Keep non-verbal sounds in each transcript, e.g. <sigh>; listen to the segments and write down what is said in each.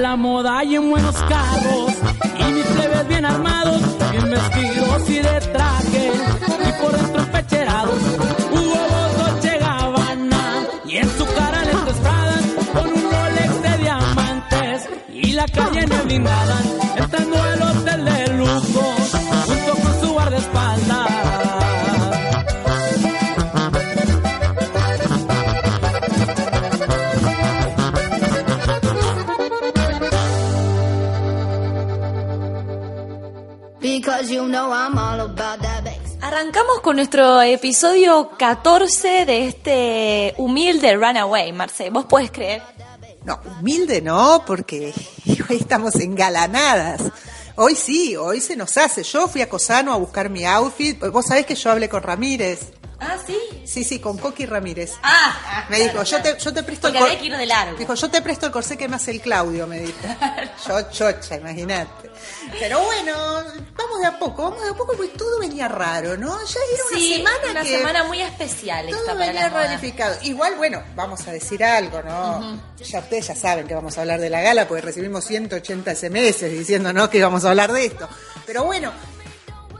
la moda y en buenos carros. Y mis plebes bien armados, bien vestidos y de traje. Y por dentro pecherados, Hugo Boss, Dolce Gabbana. Y en su cara les Pradas con un Rolex de diamantes. Y la calle blindada, entrando al hotel de lujo, Arrancamos con nuestro episodio 14 de este humilde Runaway, Marce. ¿Vos podés creer? No, humilde no, porque <laughs> hoy estamos engalanadas. Hoy sí, hoy se nos hace. Yo fui a Cosano a buscar mi outfit. Vos sabés que yo hablé con Ramírez. Ah, sí. Sí, sí, con Coqui Ramírez. Ah, Me dijo, yo te, yo te presto Porque el había que ir de largo. Dijo, yo te presto el corsé que me hace el Claudio, me dijo. <laughs> Yo, chocha, imagínate. Pero bueno, vamos de a poco, vamos de a poco, porque todo venía raro, ¿no? Ya era una Sí, semana una que semana muy especial esta todo para venía moda. rarificado. Igual, bueno, vamos a decir algo, ¿no? Ya ustedes ya saben que vamos a hablar de la gala, porque recibimos 180 SMS diciéndonos que íbamos a hablar de esto. Pero bueno,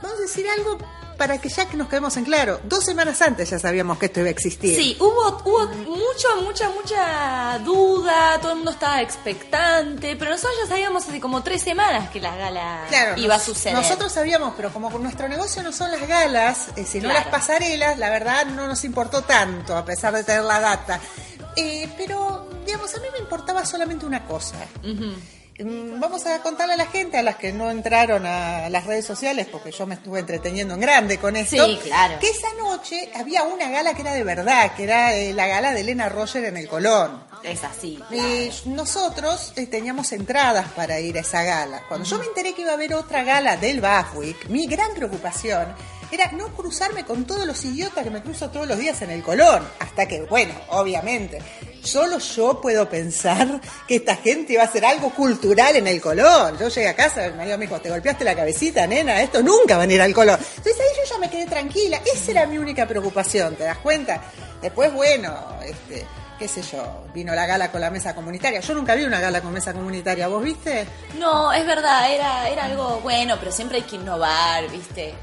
vamos a decir algo para que ya que nos quedemos en claro. Dos semanas antes ya sabíamos que esto iba a existir. Sí, hubo, hubo mucho, mucha, mucha duda, todo el mundo estaba expectante, pero nosotros ya sabíamos hace como tres semanas que la gala Claro, iba a suceder. Nosotros sabíamos, pero como nuestro negocio no son las galas, eh, sino Claro. las pasarelas, la verdad no nos importó tanto, a pesar de tener la data. Eh, pero, digamos, a mí me importaba solamente una cosa. Mm, Vamos a contarle a la gente, a las que no entraron a las redes sociales, porque yo me estuve entreteniendo en grande con esto, Sí, claro. que esa noche había una gala que era de verdad, que era eh, la gala de Elena Roger en el Colón. Es así. Eh, nosotros eh, teníamos entradas para ir a esa gala. Cuando yo me enteré que iba a haber otra gala del Bafwick, mi gran preocupación era no cruzarme con todos los idiotas que me cruzo todos los días en el Colón. Hasta que, bueno, obviamente, solo yo puedo pensar que esta gente iba a hacer algo cultural en el Colón. Yo llegué a casa, mi marido me dijo, te golpeaste la cabecita, nena, esto nunca van a ir al Colón. Entonces ahí yo ya me quedé tranquila. Esa era mi única preocupación, ¿te das cuenta? Después, bueno, este qué sé yo, vino la gala con la mesa comunitaria. Yo nunca vi una gala con mesa comunitaria, ¿vos viste? No, es verdad, era, era algo bueno, pero siempre hay que innovar, ¿viste?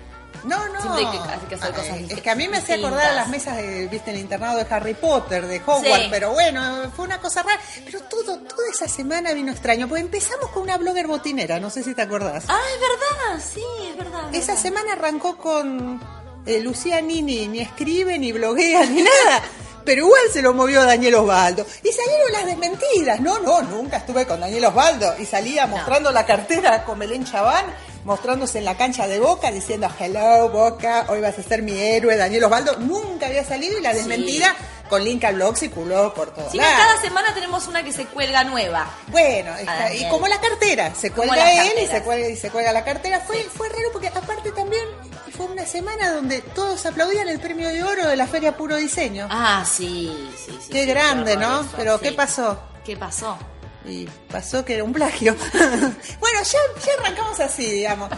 No, no. Siempre hay que- hay que hacer cosas eh, Es que a mí me hacía acordar a las mesas de, viste, el internado de Harry Potter, de Hogwarts, Sí. pero bueno, fue una cosa rara. Pero todo, toda esa semana vino extraño, porque empezamos con una blogger botinera, no sé si te acordás. Ah, es verdad, sí, es verdad. es Esa verdad. semana arrancó con eh, Lucía Nini, ni escribe, ni bloguea, ni <laughs> nada. Pero igual se lo movió Daniel Osvaldo. Y salieron las desmentidas. No, no, nunca estuve con Daniel Osvaldo. Y salía mostrando la cartera con Belén Chabán, mostrándose en la cancha de Boca, diciendo, hello Boca, hoy vas a ser mi héroe, Daniel Osvaldo. Nunca había salido y la desmentida con link al blog circuló por todos Sí, lados. cada semana tenemos una que se cuelga nueva. Bueno, está- y como la cartera, se cuelga él y se cuelga, y se cuelga la cartera. Fue, fue raro porque aparte también fue una semana donde todos aplaudían el premio de oro de la Feria Puro Diseño. Ah, sí, sí, sí. Qué sí, grande, ¿no? eso, Pero sí. ¿qué pasó? ¿Qué pasó? Y pasó que era un plagio. <laughs> bueno, ya, ya arrancamos así, digamos.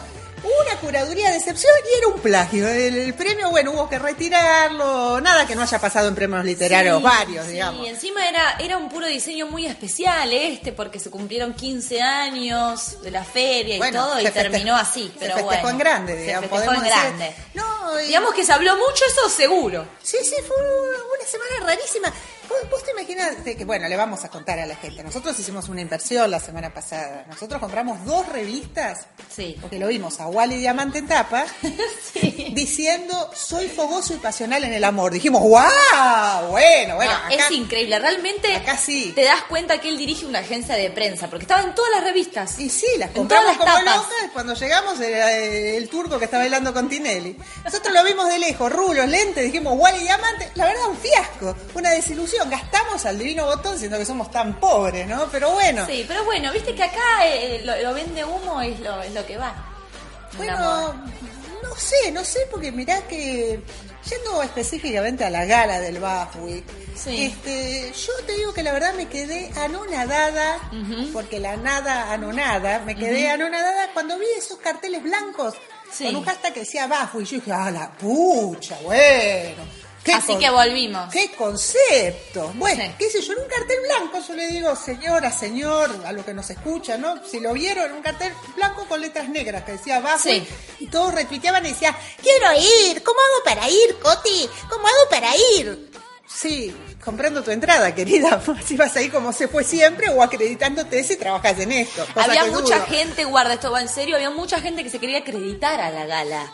Una curaduría de excepción y era un plagio. El, el premio, bueno, hubo que retirarlo. Nada que no haya pasado en premios literarios, Sí, varios, sí, digamos. encima era, era un puro diseño muy especial este, porque se cumplieron 15 años de la feria y Bueno, todo, y se terminó así. se pero festejó bueno, en grande, se digamos, festejó podemos en decir. grande. No, y- Digamos que se habló mucho, eso seguro. Sí, sí, fue una semana rarísima. ¿Vos, vos te imaginas de que, bueno, le vamos a contar a la gente. Nosotros hicimos una inversión la semana pasada. Nosotros compramos dos revistas, Sí. porque lo vimos a Wally Diamante en tapa, <laughs> diciendo, soy fogoso y pasional en el amor. Dijimos, ¡wow! Bueno, bueno, No, acá- es increíble, realmente acá sí. te das cuenta que él dirige una agencia de prensa, porque estaba en todas las revistas. Y sí, las En compramos todas las como tapas. locas. Cuando llegamos era eh, el turco que estaba bailando con Tinelli. Nosotros lo vimos de lejos, rulos, lentes, dijimos Wally Diamante. La verdad, un fiasco, una desilusión. Gastamos al divino botón siendo que somos tan pobres, ¿no? Pero bueno. Sí, pero bueno, viste que acá eh, lo, lo vende humo es lo, es lo que va. Bueno, no sé, no sé, porque mirá que yendo específicamente a la gala del Bafwick, Sí. este, yo te digo que la verdad me quedé anonadada, porque la nada anonada, me quedé anonadada cuando vi esos carteles blancos Sí. con un hashtag que decía Bafwick. Yo dije, ah, la pucha, bueno. ¿Qué Así que volvimos. ¡Qué concepto! Bueno, Sí. qué sé yo, en un cartel blanco yo le digo, señora, señor, a lo que nos escucha, ¿no? Si lo vieron, en un cartel blanco con letras negras que decía abajo Sí. y todos retuiteaban y decían, quiero ir, ¿cómo hago para ir, Coti? ¿Cómo hago para ir? Sí, comprando tu entrada, querida. <laughs> Si vas ahí como se fue siempre o acreditándote si trabajas en esto. Había mucha gente, guarda, esto va en serio, había mucha gente que se quería acreditar a la gala.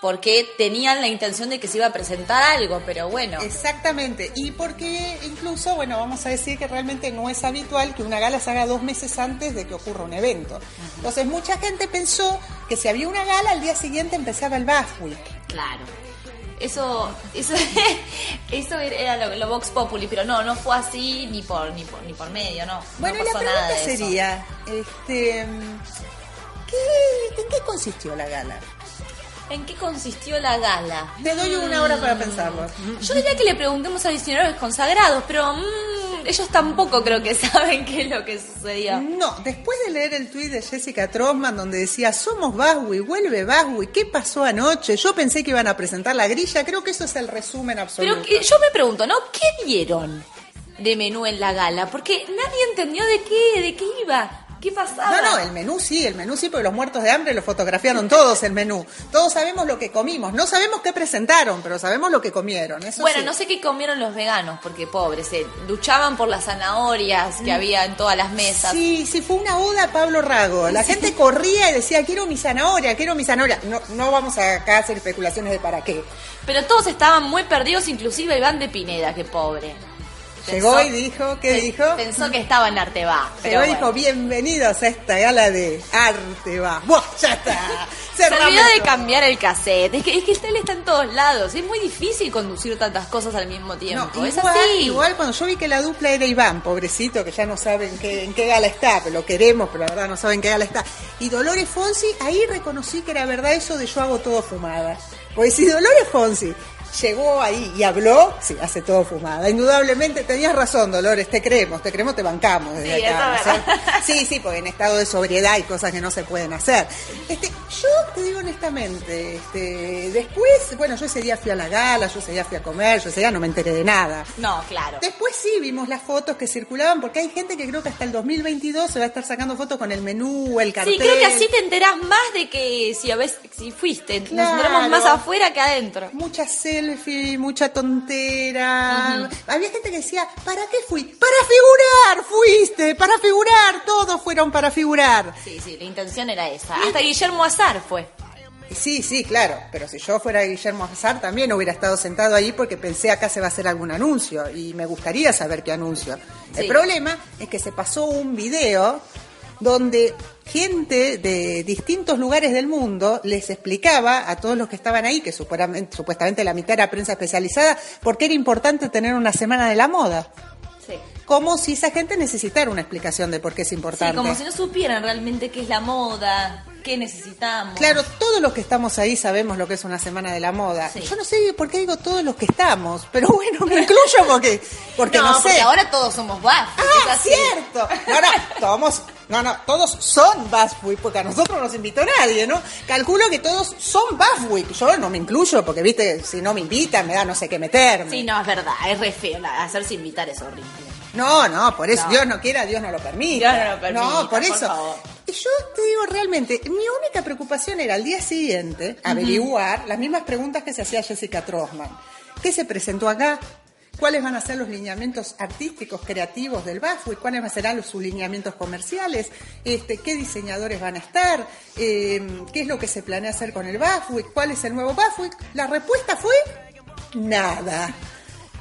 Porque tenían la intención de que se iba a presentar algo, pero bueno. Exactamente, y porque incluso, bueno, vamos a decir que realmente no es habitual que una gala se haga dos meses antes de que ocurra un evento. Entonces mucha gente pensó que si había una gala, al día siguiente empezaba el Bath Week. Claro. Eso, eso, <laughs> eso era lo, lo Vox Populi, pero no, no fue así ni por, ni por, ni por medio, no. Bueno, no y la nada pregunta sería, este, ¿qué, ¿en qué consistió la gala? ¿En qué consistió la gala? Te doy una hora para pensarlo. Yo diría que le preguntemos a diseñadores consagrados, pero mm, ellos tampoco creo que <laughs> saben qué es lo que sucedió. No, después de leer el tuit de Jessica Trotman donde decía, somos Baswi, vuelve Baswi, ¿qué pasó anoche? Yo pensé que iban a presentar la grilla, creo que eso es el resumen absoluto. Pero que- yo me pregunto, ¿no? ¿Qué vieron de menú en la gala? Porque nadie entendió de qué, de qué iba, qué pasaba. No, no, el menú sí, el menú sí, porque los muertos de hambre lo fotografiaron todos el menú. Todos sabemos lo que comimos. No sabemos qué presentaron, pero sabemos lo que comieron. Eso Bueno, sí. no sé qué comieron los veganos, porque pobres, se luchaban por las zanahorias que había en todas las mesas. Mm. Sí, sí, fue una oda a Pablo Rago. La gente corría y decía, quiero mi zanahoria, quiero mi zanahoria. No, no vamos a acá a hacer especulaciones de para qué. Pero todos estaban muy perdidos, inclusive Iván de Pineda, que pobre. Llegó y dijo, ¿qué dijo? Pensó que estaba en Arteba. Llegó y dijo, bienvenidos a esta gala de arte, va. ¡Buah, ya está! Se olvidó de cambiar el cassette. Es que, es que el tele está en todos lados. Es muy difícil conducir tantas cosas al mismo tiempo. No, es igual, así. igual cuando yo vi que la dupla era Iván, pobrecito, que ya no saben qué, en qué gala está, pero lo queremos, pero la verdad no saben qué gala está. Y Dolores Fonsi, ahí reconocí que era verdad eso de yo hago todo fumada. Porque si Dolores Fonsi llegó ahí y habló, sí, hace todo fumada. Indudablemente, tenías razón, Dolores, te creemos, te creemos, te bancamos desde Sí, acá. es ¿no? Sí, sí, porque en estado de sobriedad hay cosas que no se pueden hacer. Este, yo te digo honestamente, este, después, bueno, yo ese día fui a la gala, yo ese día fui a comer, yo ese día no me enteré de nada. No, claro. Después sí vimos las fotos que circulaban, porque hay gente que creo que hasta el 2022 se va a estar sacando fotos con el menú, el cartel. Sí, creo que así te enterás más de que si a veces si fuiste. Nos enteramos más afuera que adentro. Mucha selfie, mucha tontera. Había gente que decía, ¿para qué fui? ¡Para figurar! ¡Fuiste! ¡Para figurar! Todos fueron para figurar. Sí, sí, la intención era esa. Hasta Guillermo Azar fue. Sí, sí, claro, pero si yo fuera Guillermo Azar también hubiera estado sentado ahí porque pensé acá se va a hacer algún anuncio y me gustaría saber qué anuncio. El problema es que se pasó un video donde gente de distintos lugares del mundo les explicaba a todos los que estaban ahí, que supuestamente, supuestamente la mitad era prensa especializada, por qué era importante tener una semana de la moda. Sí. Como si esa gente necesitara una explicación de por qué es importante. Sí, como si no supieran realmente qué es la moda, qué necesitamos. Claro, todos los que estamos ahí sabemos lo que es una semana de la moda. Sí. Yo no sé por qué digo todos los que estamos, pero <laughs> bueno, me incluyo porque, porque <laughs> no, sé. porque ahora todos somos BAF. ¡Ah, es así. cierto! No, no, todos, no, no, todos son Baswick, porque a nosotros no nos invitó nadie, ¿no? Calculo que todos son Baswick. Yo no me incluyo porque, viste, si no me invitan me da no sé qué meterme. Sí, no, es verdad, es re feo. Hacerse invitar es horrible. No, no, por eso No. Dios no quiera, Dios no lo permita. Dios no lo permita, No, por por eso. favor. Y yo te digo realmente, mi única preocupación era al día siguiente averiguar las mismas preguntas que se hacía Jessica Trostman. ¿Qué se presentó acá? ¿Cuáles van a ser los lineamientos artísticos, creativos del BAFUI? ¿Cuáles serán los- sus lineamientos comerciales? Este, ¿Qué diseñadores van a estar? Eh, ¿Qué es lo que se planea hacer con el BAFUI? ¿Cuál es el nuevo BAFUI? La respuesta fue nada.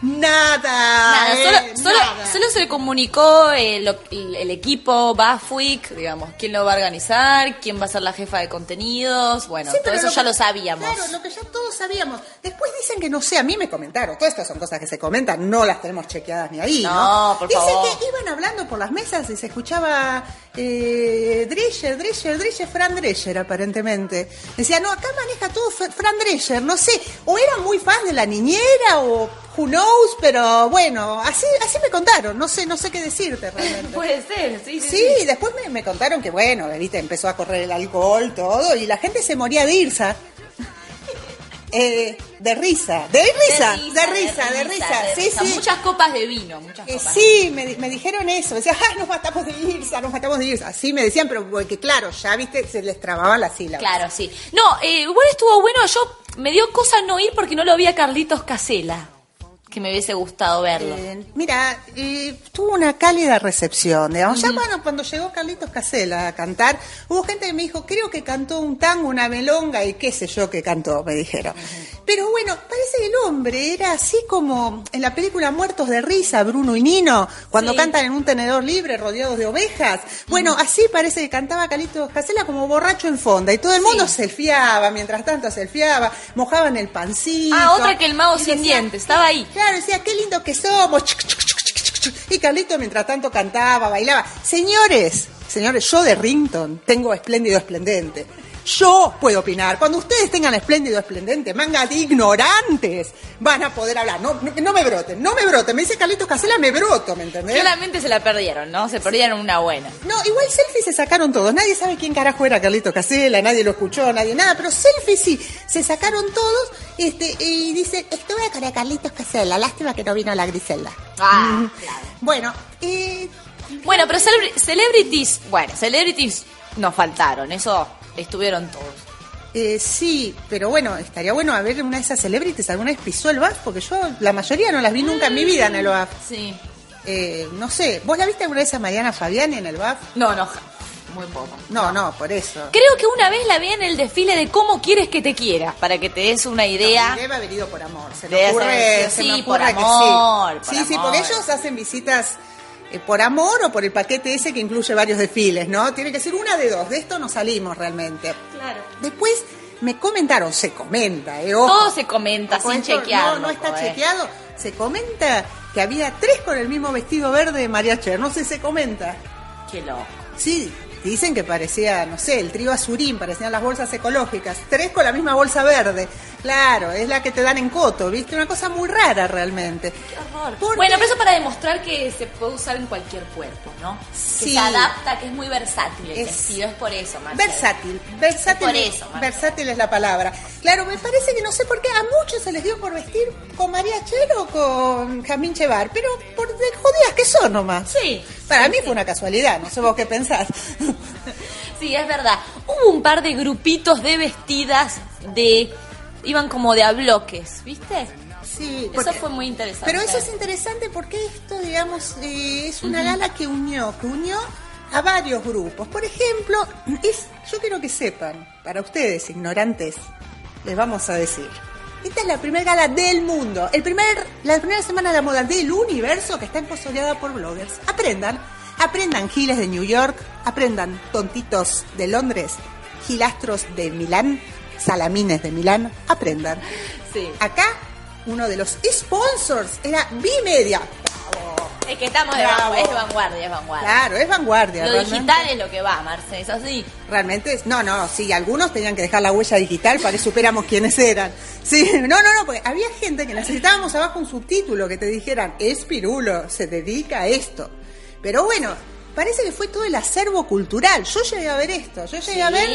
Nada. Nada, eh, solo, solo, nada. solo se le comunicó eh, el equipo Bafwick, digamos, quién lo va a organizar, quién va a ser la jefa de contenidos, bueno, Sí, todo eso lo ya que- lo sabíamos. Claro, lo que ya todos sabíamos. Después dicen que no sé, a mí me comentaron. Todas estas son cosas que se comentan, no las tenemos chequeadas ni ahí. No, No, por dicen favor. que iban hablando por las mesas y se escuchaba eh, Drescher, Drescher, Drescher, Fran Drescher, aparentemente. Decía, no, acá maneja todo Fran Drescher, no sé, o era muy fan de la niñera o who knows, pero bueno, así, así me contaron, no sé, no sé qué decirte realmente. <laughs> Puede ser, sí, sí. Sí, después me, me contaron que, bueno, viste, empezó a correr el alcohol, todo, y la gente se moría de irse. Eh, de risa, de risa, de risa, de risa. de Sí, risa. sí. Muchas copas de vino, muchas copas. sí, me, me dijeron eso. Decían, ah, nos matamos de irsa, nos matamos de irsa. Así me decían, pero porque claro, ya viste, se les trababan las sílabas. Claro, sí. No, eh, igual estuvo bueno. Yo me dio cosa no ir porque no lo vi a Carlitos Casela. Que me hubiese gustado verlo. Eh, mira, eh, tuvo una cálida recepción, digamos. Ya bueno, cuando llegó Carlitos Casela a cantar, hubo gente que me dijo, creo que cantó un tango, una melonga y qué sé yo que cantó, me dijeron. Pero bueno, parece que el hombre era así como en la película Muertos de Risa, Bruno y Nino, cuando Sí. cantan en un tenedor libre rodeados de ovejas. Bueno, así parece que cantaba Carlitos Casela como borracho en fonda y todo el mundo Sí. selfiaba, mientras tanto selfiaba, mojaban el pancito. Ah, otra que el mago sin decía, dientes, estaba ahí. Claro, decía, qué lindo que somos. Y Carlito mientras tanto cantaba, bailaba. Señores, señores, yo de Rington tengo espléndido esplendente. Yo puedo opinar. Cuando ustedes tengan espléndido esplendente, manga de ignorantes, van a poder hablar. No, no, no me broten, no me broten. Me dice Carlitos Casela, me broto, ¿me entendés? Claramente se la perdieron, ¿no? Se perdieron una buena. No, igual selfie se sacaron todos. Nadie sabe quién carajo era Carlito Casela, nadie lo escuchó, nadie nada. Pero selfie sí, se sacaron todos. Este, y dice, estuve con el Carlitos Casela. Lástima que no vino la Griselda. Ah, Bueno, eh, Bueno, pero celebri- celebrities, bueno, celebrities nos faltaron, eso estuvieron todos. eh, sí, pero bueno, estaría bueno a ver una de esas celebrities. ¿Alguna vez pisó el BAF? Porque yo la mayoría no las vi nunca en mi vida en el BAF. Sí. Eh, no sé, ¿vos la viste alguna vez a Mariana Fabiani en el BAF? No, no, muy poco. No, no, por eso. Creo que una vez la vi en el desfile de cómo quieres que te quiera, para que te des una idea. Debe haber ido por amor. Se me ocurre, se sí, por que amor, sí. por sí, porque ellos hacen visitas eh, por amor o por el paquete ese que incluye varios desfiles, ¿no? Tiene que ser una de dos. De esto no salimos realmente. Claro. Después me comentaron, se comenta, ¿eh? Ojo. Todo se comenta Ojo, sin esto chequear. No, no está eh. chequeado. Se comenta que había tres con el mismo vestido verde de María Cher. No sé, se comenta. Qué loco. Sí, dicen que parecía, no sé, el trío azurín, parecían las bolsas ecológicas. Tres con la misma bolsa verde. Claro, es la que te dan en coto, ¿viste? Una cosa muy rara realmente. Qué horror. Porque- Bueno, pero eso para demostrar que se puede usar en cualquier cuerpo, ¿no? Que Sí. se adapta, que es muy versátil el Es- vestido, es por eso, Marcela. Versátil, versátil, Por eso, Marta. versátil es la palabra. Claro, me parece que no sé por qué a muchos se les dio por vestir con María Cher o con Jamín Chevar, pero por de jodidas que son nomás. Sí. Para mí fue una casualidad, no sé vos qué pensás. <laughs> Sí, es verdad. Hubo un par de grupitos de vestidas de... Iban como de a bloques, ¿viste? Sí, Eso porque- fue muy interesante. Pero eso es interesante porque esto, digamos, eh, es una gala que unió, que unió a varios grupos. Por ejemplo, es, yo quiero que sepan, para ustedes, ignorantes, les vamos a decir. Esta es la primera gala del mundo, el primer, la primera semana de la moda del universo que está empozoleada por bloggers. Aprendan, aprendan giles de New York, aprendan tontitos de Londres, gilastros de Milán, salamines de Milán, aprendan. Sí. Acá, uno de los sponsors era Bimedia. Es que estamos de Bravo. vanguardia, es vanguardia, es vanguardia. Claro, es vanguardia. Lo realmente. digital es lo que va, Marce, eso sí. Realmente, es- no, no, sí, algunos tenían que dejar la huella digital para que supiéramos quiénes eran. Sí, no, no, no, porque había gente que necesitábamos abajo un subtítulo que te dijeran, es Pirulo, se dedica a esto. Pero bueno, parece que fue todo el acervo cultural. Yo llegué a ver esto, yo llegué a ver.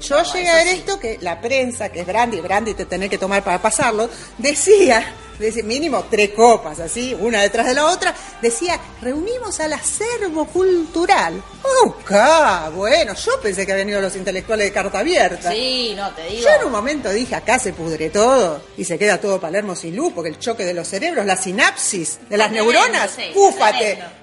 Yo No, llegué a ver sí. esto que la prensa, que es Brandy, Brandy te tenés que tomar para pasarlo, decía, decía, mínimo tres copas, así, una detrás de la otra, decía, reunimos al acervo cultural. ¡Oh! Bueno, yo pensé que habían ido los intelectuales de carta abierta. Sí, no, te digo. Yo en un momento dije, acá se pudre todo y se queda todo Palermo sin luz, porque el choque de los cerebros, la sinapsis de las neuronas, sí.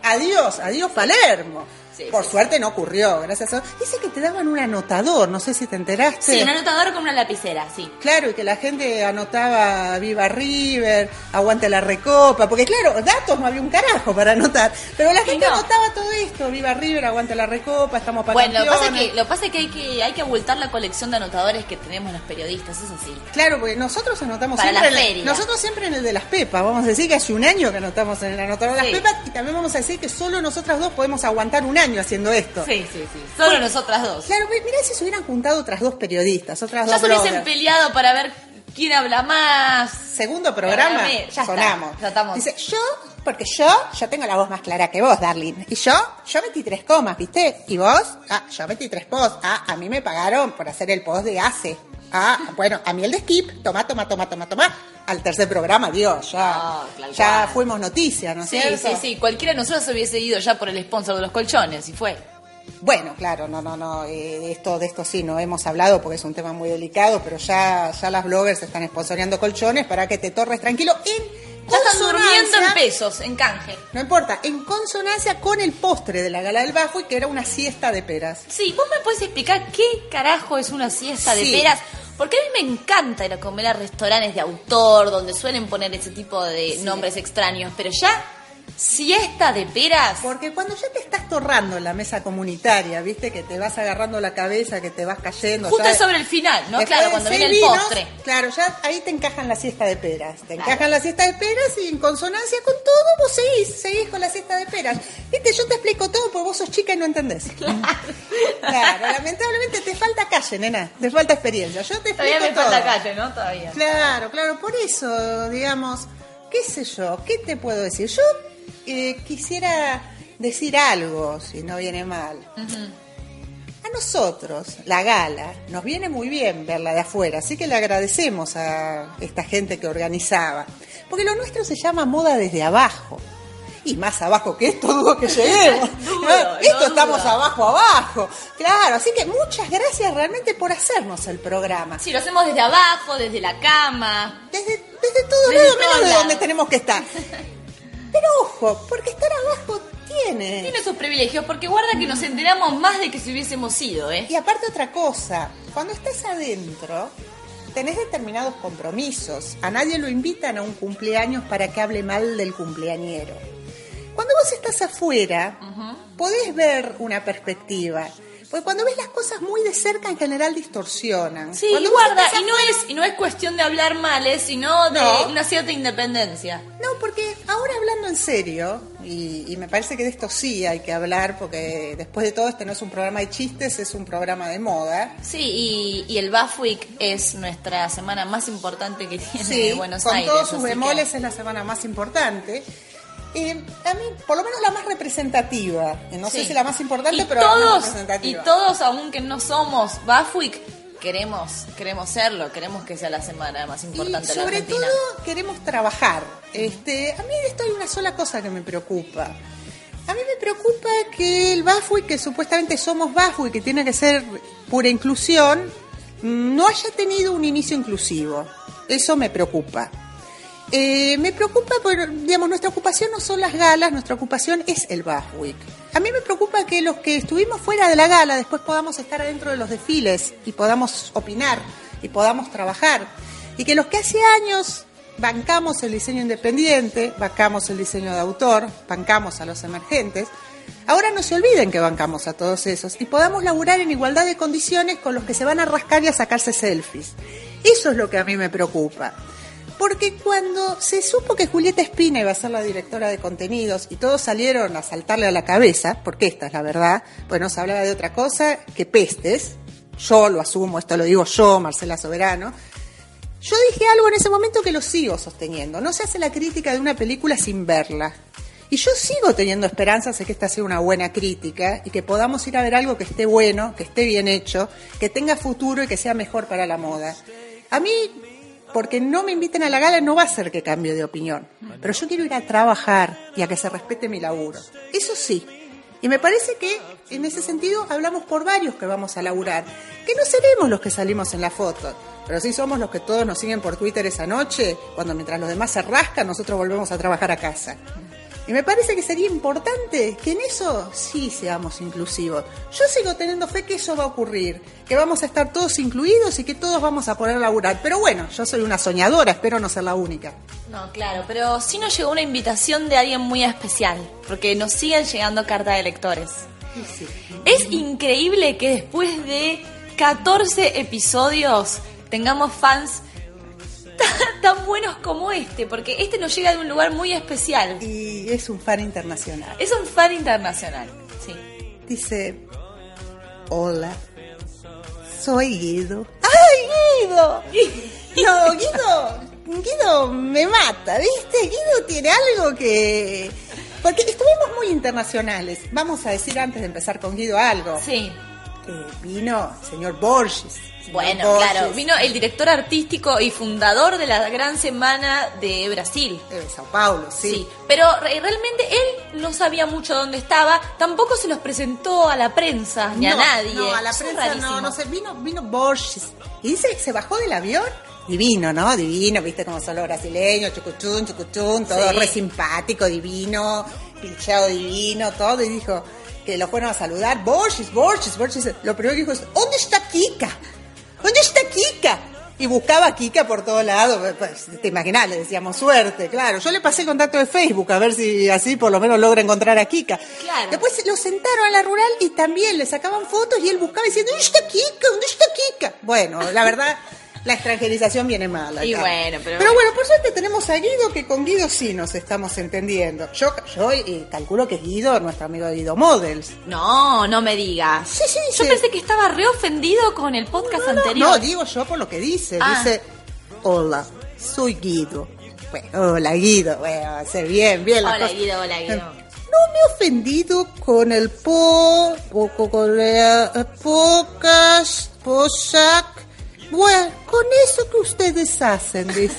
Adiós, adiós Palermo. Sí, Por sí, suerte no ocurrió, gracias a Dice que te daban un anotador, no sé si te enteraste. Sí, un anotador con una lapicera, sí. Claro, y que la gente anotaba Viva River, Aguante la Recopa, porque claro, datos no había un carajo para anotar, pero la gente no. anotaba todo esto, Viva River, Aguante la Recopa, estamos para Bueno, lo que pasa es que, lo pasa es que hay que hay que abultar la colección de anotadores que tenemos los periodistas, eso sí. Claro, porque nosotros anotamos Para siempre la en nosotros siempre en el de las pepas, vamos a decir que hace un año que anotamos en el anotador de las pepas y también vamos a decir que solo nosotras dos podemos aguantar un año haciendo esto. Sí, sí, sí. Solo nosotras dos. Claro, mirá si se hubieran juntado otras dos periodistas, otras Ya dos se hubiesen peleado para ver quién habla más. Segundo programa, Perdóname, ya está, sonamos. ya estamos. Dice, yo, porque yo, yo tengo la voz más clara que vos, Darling. Y yo, yo metí tres comas, ¿viste? Y vos, ah, yo metí tres posts. Ah, a mí me pagaron por hacer el post de hace. Ah, bueno, a miel de skip, toma, toma, toma, toma, toma. Al tercer programa, Dios, ya, Ah, ya fuimos noticias, ¿no es Sí, cierto? sí, sí. Cualquiera de nosotros hubiese ido ya por el sponsor de los colchones, y fue. Bueno, claro, no, no, no, eh, esto, de esto sí no hemos hablado porque es un tema muy delicado, pero ya, ya las bloggers están sponsoreando colchones para que te torres tranquilo en están durmiendo en pesos, en canje. No importa, en consonancia con el postre de la gala del Bajo y que era una siesta de peras. Sí, ¿vos me puedes explicar qué carajo es una siesta de peras? Porque a mí me encanta ir a comer a restaurantes de autor, donde suelen poner ese tipo de nombres extraños, pero ya, siesta de peras. Porque cuando ya te estás torrando en la mesa comunitaria, viste que te vas agarrando la cabeza, que te vas cayendo. Justo ya- es sobre el final, ¿no? Claro, cuando viene el vinos, postre. Claro, ya ahí te encajan la siesta de peras. Te Claro. encajan la siesta de peras y en consonancia con todo vos seguís, seguís con la siesta de peras. Viste, yo te explico todo porque vos sos chica y no entendés. Claro, lamentablemente te falta calle, nena, te falta experiencia. Yo te explico Todavía me todo. falta calle, ¿no? Todavía. Claro, claro, por eso, digamos, qué sé yo, ¿qué te puedo decir? Yo eh, quisiera decir algo, si no viene mal. A nosotros, la gala, nos viene muy bien verla de afuera, así que le agradecemos a esta gente que organizaba. Porque lo nuestro se llama moda desde abajo. Y más abajo que esto, dudo que lleguemos. <laughs> <laughs> Esto estamos abajo, abajo. Claro, así que muchas gracias realmente por hacernos el programa. Sí, lo hacemos desde abajo, desde la cama. Desde, desde todo Desde lado, menos de donde tenemos que estar. <laughs> Pero ojo, porque estar abajo tiene. Tiene sus privilegios, porque guarda que nos enteramos más de que si hubiésemos ido, ¿eh? Y aparte otra cosa, cuando estás adentro, tenés determinados compromisos. A nadie lo invitan a un cumpleaños para que hable mal del cumpleañero. Cuando vos estás afuera, podés ver una perspectiva. Porque cuando ves las cosas muy de cerca, en general distorsionan. Sí, Cuando y guarda, y no es y no es cuestión de hablar mal, ¿eh? sino de No. una cierta independencia. No, porque ahora hablando en serio, y, y me parece que de esto sí hay que hablar, porque después de todo este no es un programa de chistes, es un programa de moda. Sí, y, y el BAF Week es nuestra semana más importante que tiene Sí, Buenos con Aires. todos sus que- bemoles es la semana más importante. Eh, a mí, por lo menos la más representativa. No sé si la más importante, y pero la más todos, y representativa. todos, aunque no somos BAF Week, queremos, queremos serlo, queremos que sea la semana más Y importante de la sobre Argentina. todo queremos trabajar. Este, a mí esto hay una sola cosa que me preocupa. A mí me preocupa que el BAFUI, que supuestamente somos BAFUI, que tiene que ser pura inclusión, no haya tenido un inicio inclusivo. Eso me preocupa. Eh, me preocupa, por, digamos, nuestra ocupación no son las galas, nuestra ocupación es el BAFWIC. A mí me preocupa que los que estuvimos fuera de la gala después podamos estar adentro de los desfiles y podamos opinar y podamos trabajar. Y que los que hace años bancamos el diseño independiente, bancamos el diseño de autor, bancamos a los emergentes, ahora no se olviden que bancamos a todos esos y podamos laburar en igualdad de condiciones con los que se van a rascar y a sacarse selfies. Eso es lo que a mí me preocupa. Porque cuando se supo que Julieta Espina iba a ser la directora de contenidos y todos salieron a saltarle a la cabeza, porque esta es la verdad, pues no se hablaba de otra cosa que pestes, yo lo asumo, esto lo digo yo, Marcela Soberano, yo dije algo en ese momento que lo sigo sosteniendo, no se hace la crítica de una película sin verla. Y yo sigo teniendo esperanzas de que esta sea una buena crítica y que podamos ir a ver algo que esté bueno, que esté bien hecho, que tenga futuro y que sea mejor para la moda. A mí porque no me inviten a la gala no va a ser que cambie de opinión. Pero yo quiero ir a trabajar y a que se respete mi laburo. Eso sí. Y me parece que en ese sentido hablamos por varios que vamos a laburar. Que no seremos los que salimos en la foto. Pero sí somos los que todos nos siguen por Twitter esa noche, cuando mientras los demás se rascan, nosotros volvemos a trabajar a casa. Y me parece que sería importante que en eso sí seamos inclusivos. Yo sigo teniendo fe que eso va a ocurrir, que vamos a estar todos incluidos y que todos vamos a poder laburar. Pero bueno, yo soy una soñadora, espero no ser la única. No, claro, pero sí nos llegó una invitación de alguien muy especial, porque nos siguen llegando cartas de lectores. Es increíble que después de 14 episodios tengamos fans tan, tan buenos como este, porque este nos llega de un lugar muy especial. Y es un fan internacional. Es un fan internacional, sí. Dice, hola, soy Guido. ¡Ay, Guido! <laughs> No, Guido, Guido me mata, ¿viste? Guido tiene algo que... Porque estuvimos muy internacionales. Vamos a decir antes de empezar con Guido algo. Sí. Eh, vino el señor Borges. señor Bueno, Borges, claro, vino el director artístico y fundador de la Gran Semana de Brasil. eh, Sao Paulo, sí. Sí, pero re- realmente él no sabía mucho dónde estaba, tampoco se los presentó a la prensa ni a nadie. No, a la Eso prensa no, no sé, vino, vino Borges. Y dice que se bajó del avión. Divino, ¿no? Divino, viste como son los brasileños, chucuchún, chucuchún, todo Sí. re simpático, divino, pinchado divino, todo. Y dijo que lo fueron a saludar. Borges, Borges, Borges. Lo primero que dijo es, ¿dónde está Kika? ¿Dónde está Kika? Y buscaba a Kika por todos lados. Pues, te imaginas, le decíamos suerte, claro. Yo le pasé el contacto de Facebook a ver si así por lo menos logra encontrar a Kika. Claro. Después lo sentaron a la rural y también le sacaban fotos y él buscaba diciendo, ¿dónde está Kika? ¿Dónde está Kika? Bueno, la verdad, la extranjerización viene mal. acá. Y bueno, pero- bueno, por suerte tenemos a Guido, que con Guido sí nos estamos entendiendo. Yo, yo eh, calculo que Guido, nuestro amigo Guido Models. No, no me digas. Sí, sí, Yo sí. pensé que estaba re ofendido con el podcast anterior. No, digo yo por lo que dice. Ah. Dice, hola, soy Guido. Bueno, hola Guido. Bueno, hace bien, bien Hola, cosas. Guido, hola, Guido. No me he ofendido con el po, poco con eh, pocas, posac. Bueno, con eso que ustedes hacen, dice.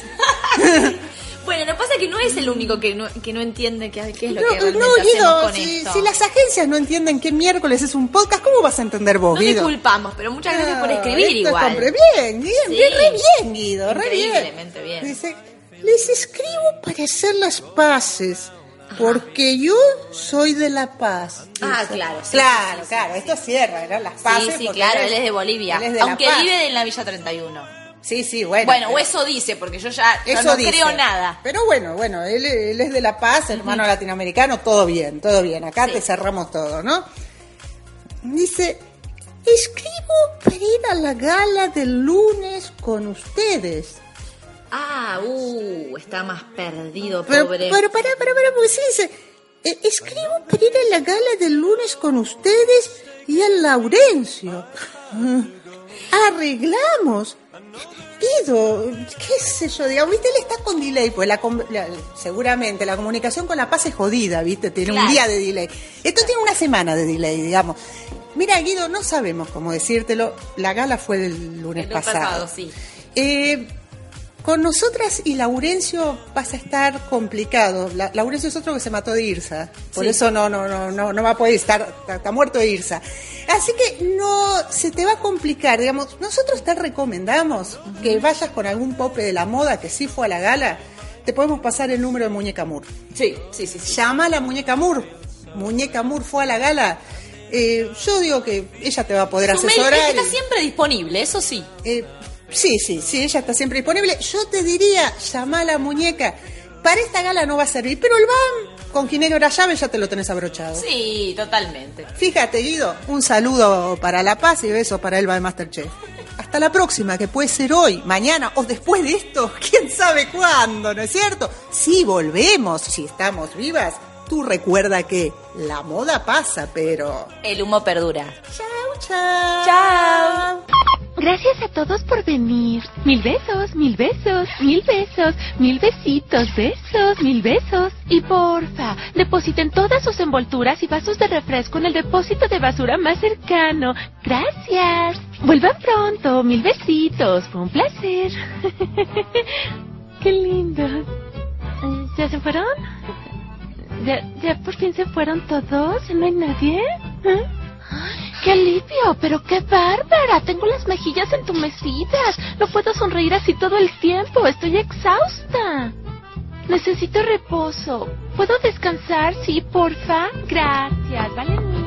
<laughs> Bueno, lo que pasa es que no es el único que no, que no entiende qué, qué es lo No, que realmente no, hacemos Guido, con si, esto. si las agencias no entienden que miércoles es un podcast, ¿cómo vas a entender vos, No Guido? disculpamos, pero muchas gracias por Ah, escribir es igual. hombre, bien, bien, Sí. bien, re bien, Guido, re bien. Bien. Dice, les escribo para hacer las paces, porque yo soy de La Paz. Ah, claro, sí, claro, sí, sí, claro, esto cierra, ¿no? Las paces. Sí, sí, claro, él es de Bolivia. es de aunque vive en la Villa 31. Sí, sí, bueno. Bueno, o eso dice, porque yo ya, eso no dice. creo nada. Pero bueno, bueno, él, él es de La Paz, hermano latinoamericano, todo bien, todo bien. Acá te cerramos todo, ¿no? Dice, escribo para ir a la gala del lunes con ustedes. Ah, uh, está más perdido, Pero, pobre. pero, pará, pará, pará, porque sí dice, eh, escribo para ir a la gala del lunes con ustedes y al Laurencio. <laughs> Arreglamos. Pido, qué sé yo, digamos, viste, él está con delay, pues la, la- seguramente la comunicación con La Paz es jodida, viste, tiene Claro. un día de delay. Esto tiene una semana de delay, digamos. Mira, Guido, no sabemos cómo decírtelo, la gala fue el lunes El lunes pasado. pasado, sí. Eh, con nosotras y Laurencio vas a estar complicado. La- Laurencio es otro que se mató de Irsa. Por Sí. eso no, no, no, no, no va a poder estar, está, está muerto de Irsa. Así que no, se te va a complicar, digamos. Nosotros te recomendamos que vayas con algún pope de la moda que sí fue a la gala. Te podemos pasar el número de Muñeca Mur. Sí, sí, sí. sí. Llama a la Muñeca Mur. Muñeca Mur fue a la gala. Eh, yo digo que ella te va a poder Su mail asesorar. está y- siempre disponible, eso sí. eh, sí, sí, sí, ella está siempre disponible. Yo te diría, llama a la muñeca. Para esta gala no va a servir, pero el BAM con Ginebra llave ya te lo tenés abrochado. Sí, totalmente. Fíjate, Guido, un saludo para La Paz y besos para Elba de Masterchef. Hasta la próxima, que puede ser hoy, mañana o después de esto, <laughs> quién sabe cuándo, ¿no es cierto? Si volvemos, si estamos vivas, tú recuerda que la moda pasa, pero... El humo perdura. Chao, chao. Chao. Gracias a todos por venir. Mil besos, mil besos, mil besos, mil besitos, besos, mil besos. Y porfa, depositen todas sus envolturas y vasos de refresco en el depósito de basura más cercano. Gracias. Vuelvan pronto, mil besitos. Fue un placer. <laughs> Qué lindo. ¿Ya se fueron? ¿Ya, ya por fin se fueron todos? ¿No hay nadie? ¿Eh? ¡Qué alivio! ¡Pero qué bárbara! Tengo las mejillas entumecidas. No puedo sonreír así todo el tiempo. Estoy exhausta. Necesito reposo. ¿Puedo descansar? Sí, porfa. Gracias. Vale